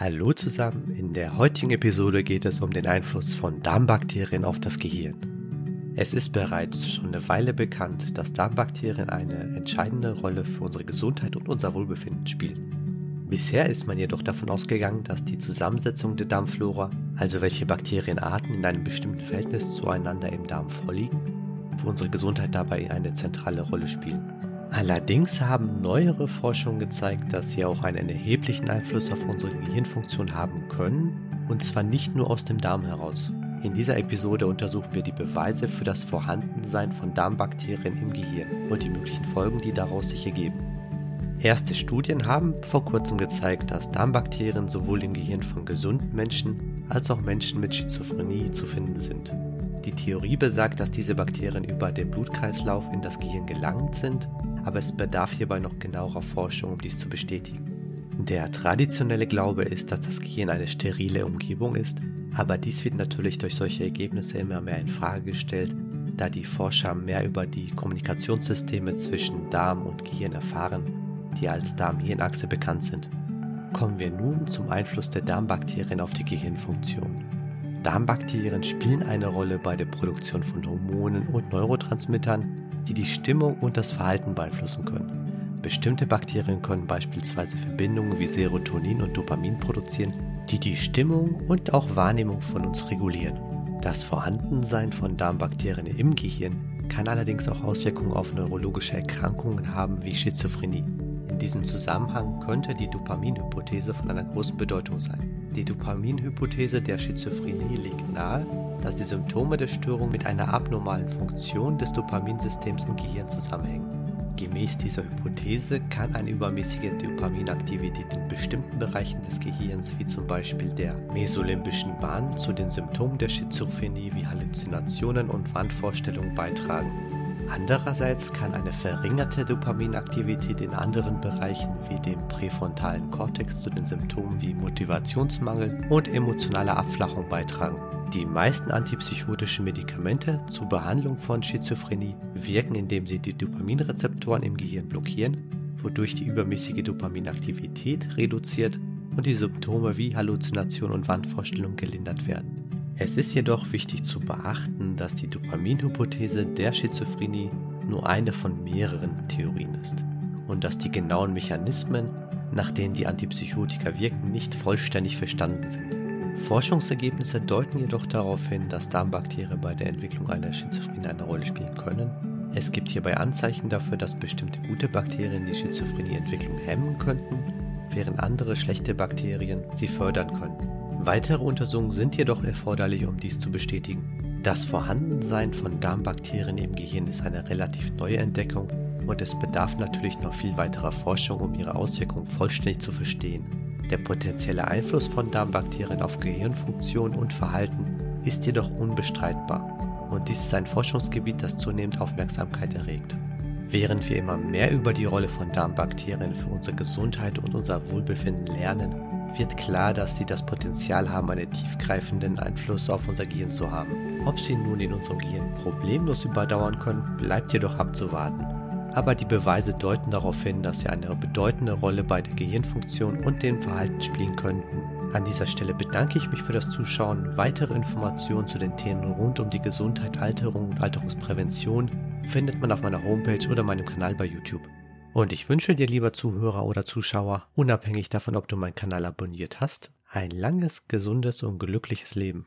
Hallo zusammen, in der heutigen Episode geht es um den Einfluss von Darmbakterien auf das Gehirn. Es ist bereits schon eine Weile bekannt, dass Darmbakterien eine entscheidende Rolle für unsere Gesundheit und unser Wohlbefinden spielen. Bisher ist man jedoch davon ausgegangen, dass die Zusammensetzung der Darmflora, also welche Bakterienarten in einem bestimmten Verhältnis zueinander im Darm vorliegen, für unsere Gesundheit dabei eine zentrale Rolle spielen. Allerdings haben neuere Forschungen gezeigt, dass sie auch einen erheblichen Einfluss auf unsere Gehirnfunktion haben können, und zwar nicht nur aus dem Darm heraus. In dieser Episode untersuchen wir die Beweise für das Vorhandensein von Darmbakterien im Gehirn und die möglichen Folgen, die daraus sich ergeben. Erste Studien haben vor kurzem gezeigt, dass Darmbakterien sowohl im Gehirn von gesunden Menschen als auch Menschen mit Schizophrenie zu finden sind. Die Theorie besagt, dass diese Bakterien über den Blutkreislauf in das Gehirn gelangt sind, aber es bedarf hierbei noch genauerer Forschung, um dies zu bestätigen. Der traditionelle Glaube ist, dass das Gehirn eine sterile Umgebung ist, aber dies wird natürlich durch solche Ergebnisse immer mehr in Frage gestellt, da die Forscher mehr über die Kommunikationssysteme zwischen Darm und Gehirn erfahren, die als Darm-Hirn-Achse bekannt sind. Kommen wir nun zum Einfluss der Darmbakterien auf die Gehirnfunktion. Darmbakterien spielen eine Rolle bei der Produktion von Hormonen und Neurotransmittern, die die Stimmung und das Verhalten beeinflussen können. Bestimmte Bakterien können beispielsweise Verbindungen wie Serotonin und Dopamin produzieren, die die Stimmung und auch Wahrnehmung von uns regulieren. Das Vorhandensein von Darmbakterien im Gehirn kann allerdings auch Auswirkungen auf neurologische Erkrankungen haben wie Schizophrenie. In diesem Zusammenhang könnte die Dopaminhypothese von einer großen Bedeutung sein. Die Dopaminhypothese der Schizophrenie legt nahe, dass die Symptome der Störung mit einer abnormalen Funktion des Dopaminsystems im Gehirn zusammenhängen. Gemäß dieser Hypothese kann eine übermäßige Dopaminaktivität in bestimmten Bereichen des Gehirns, wie zum Beispiel der mesolimbischen Bahn, zu den Symptomen der Schizophrenie wie Halluzinationen und Wandvorstellungen beitragen. Andererseits kann eine verringerte Dopaminaktivität in anderen Bereichen wie dem präfrontalen Kortex zu den Symptomen wie Motivationsmangel und emotionaler Abflachung beitragen. Die meisten antipsychotischen Medikamente zur Behandlung von Schizophrenie wirken, indem sie die Dopaminrezeptoren im Gehirn blockieren, wodurch die übermäßige Dopaminaktivität reduziert und die Symptome wie Halluzination und Wandvorstellung gelindert werden. Es ist jedoch wichtig zu beachten, dass die Dopaminhypothese der Schizophrenie nur eine von mehreren Theorien ist und dass die genauen Mechanismen, nach denen die Antipsychotika wirken, nicht vollständig verstanden sind. Forschungsergebnisse deuten jedoch darauf hin, dass Darmbakterien bei der Entwicklung einer Schizophrenie eine Rolle spielen können. Es gibt hierbei Anzeichen dafür, dass bestimmte gute Bakterien die Schizophrenie-Entwicklung hemmen könnten, während andere schlechte Bakterien sie fördern könnten. Weitere Untersuchungen sind jedoch erforderlich, um dies zu bestätigen. Das Vorhandensein von Darmbakterien im Gehirn ist eine relativ neue Entdeckung und es bedarf natürlich noch viel weiterer Forschung, um ihre Auswirkungen vollständig zu verstehen. Der potenzielle Einfluss von Darmbakterien auf Gehirnfunktion und Verhalten ist jedoch unbestreitbar und dies ist ein Forschungsgebiet, das zunehmend Aufmerksamkeit erregt. Während wir immer mehr über die Rolle von Darmbakterien für unsere Gesundheit und unser Wohlbefinden lernen, wird klar, dass sie das Potenzial haben, einen tiefgreifenden Einfluss auf unser Gehirn zu haben. Ob sie nun in unserem Gehirn problemlos überdauern können, bleibt jedoch abzuwarten. Aber die Beweise deuten darauf hin, dass sie eine bedeutende Rolle bei der Gehirnfunktion und dem Verhalten spielen könnten. An dieser Stelle bedanke ich mich für das Zuschauen. Weitere Informationen zu den Themen rund um die Gesundheit, Alterung und Alterungsprävention findet man auf meiner Homepage oder meinem Kanal bei YouTube. Und ich wünsche dir, lieber Zuhörer oder Zuschauer, unabhängig davon, ob du meinen Kanal abonniert hast, ein langes, gesundes und glückliches Leben.